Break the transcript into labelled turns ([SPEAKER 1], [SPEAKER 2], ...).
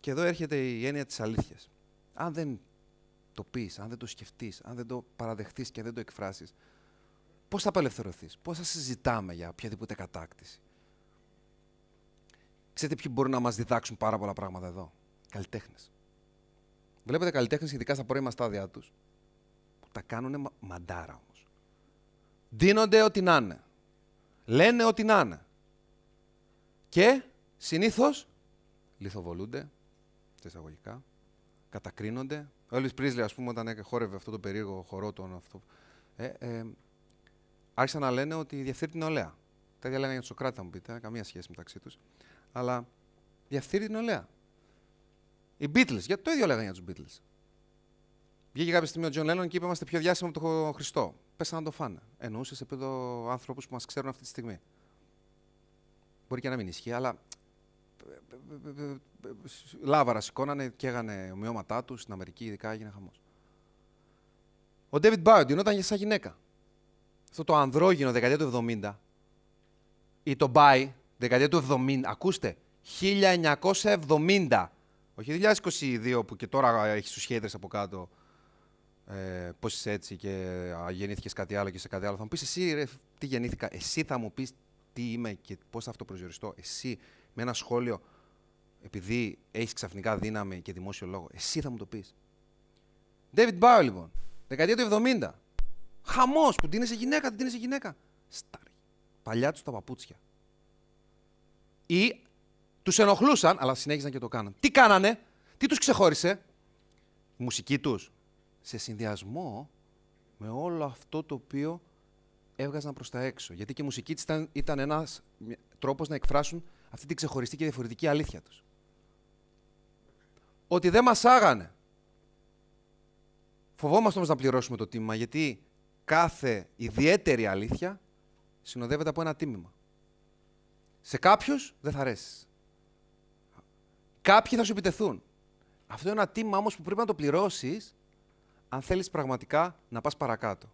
[SPEAKER 1] Και εδώ έρχεται η έννοια της αλήθειας. Αν δεν το πεις, αν δεν το σκεφτείς, αν δεν το παραδεχτείς και δεν το εκφράσεις, πώς θα απελευθερωθείς, πώς θα συζητάμε για οποιαδήποτε κατάκτηση; Ξέρετε ποιοι μπορούν να μας διδάξουν πάρα πολλά πράγματα εδώ; Καλλιτέχνες. Βλέπετε καλλιτέχνες, ειδικά στα πρώιμα στάδια τους, που τα κάνουν μαντάρα όμως. Δίνονται ό,τι να είναι. Λένε ό,τι να είναι. Και συνήθως λιθοβολούνται, εισαγωγικά, κατακρίνονται. Ο Έλβις Πρίσλι, ας πούμε, όταν χόρευε αυτό το περίεργο χορό τον αυτό, ε, ε, άρχισαν να λένε ότι διαφθείρει την νεολαία. Τα ίδια λένε για τον Σοκράτη, θα μου πείτε, καμία σχέση μεταξύ τους. Αλλά διαφθείρει την νεολαία. Οι Beatles, γιατί το ίδιο λέγανε για τους Beatles. Βγήκε κάποια στιγμή ο Τζον Λένον και είπε: Είμαστε πιο διάσημοι από τον Χριστό. Πέσαν να τον φάνε. Εννοούσε σε επίπεδο άνθρωπους που μας ξέρουν αυτή τη στιγμή. Μπορεί και να μην ισχύει, αλλά λάβαρα σηκώνανε και έγανε ομοιώματά τους στην Αμερική, ειδικά έγινε χαμός. Ο David Bowie γινόταν σαν γυναίκα. Αυτό το ανδρόγυνο δεκαετία του 70 ή το Bye δεκαετία του 70, ακούστε, 1970. Όχι 2022 που και τώρα έχεις τους haters από κάτω ε, πώς είσαι έτσι και γεννήθηκες κάτι άλλο και σε κάτι άλλο. Θα μου πεις εσύ, ρε, τι γεννήθηκα. Εσύ θα μου πεις τι είμαι και πώς θα αυτοπροσδιοριστώ. Εσύ με ένα σχόλιο, επειδή έχεις ξαφνικά δύναμη και δημόσιο λόγο, εσύ θα μου το πεις. David Bowie, λοιπόν. Δεκαετία του 70. Χαμός που την είσαι γυναίκα, την είσαι γυναίκα. Στάρι. Παλιά τους τα παπούτσια. Ή τους ενοχλούσαν, αλλά συνέχιζαν και το κάναν. Τι κάνανε, τι τους ξεχώρισε, η μουσική τους. Σε συνδυασμό με όλο αυτό το οποίο έβγαζαν προς τα έξω. Γιατί και η μουσική της ήταν, ήταν ένας τρόπος να εκφράσουν αυτή την ξεχωριστή και διαφορετική αλήθεια τους. Ότι δεν μας άγανε. Φοβόμαστε όμως να πληρώσουμε το τίμημα, γιατί κάθε ιδιαίτερη αλήθεια συνοδεύεται από ένα τίμημα. Σε κάποιους δεν θα αρέσεις. Κάποιοι θα σου επιτεθούν. Αυτό είναι ένα τίμημα όμως που πρέπει να το πληρώσεις αν θέλεις πραγματικά να πας παρακάτω.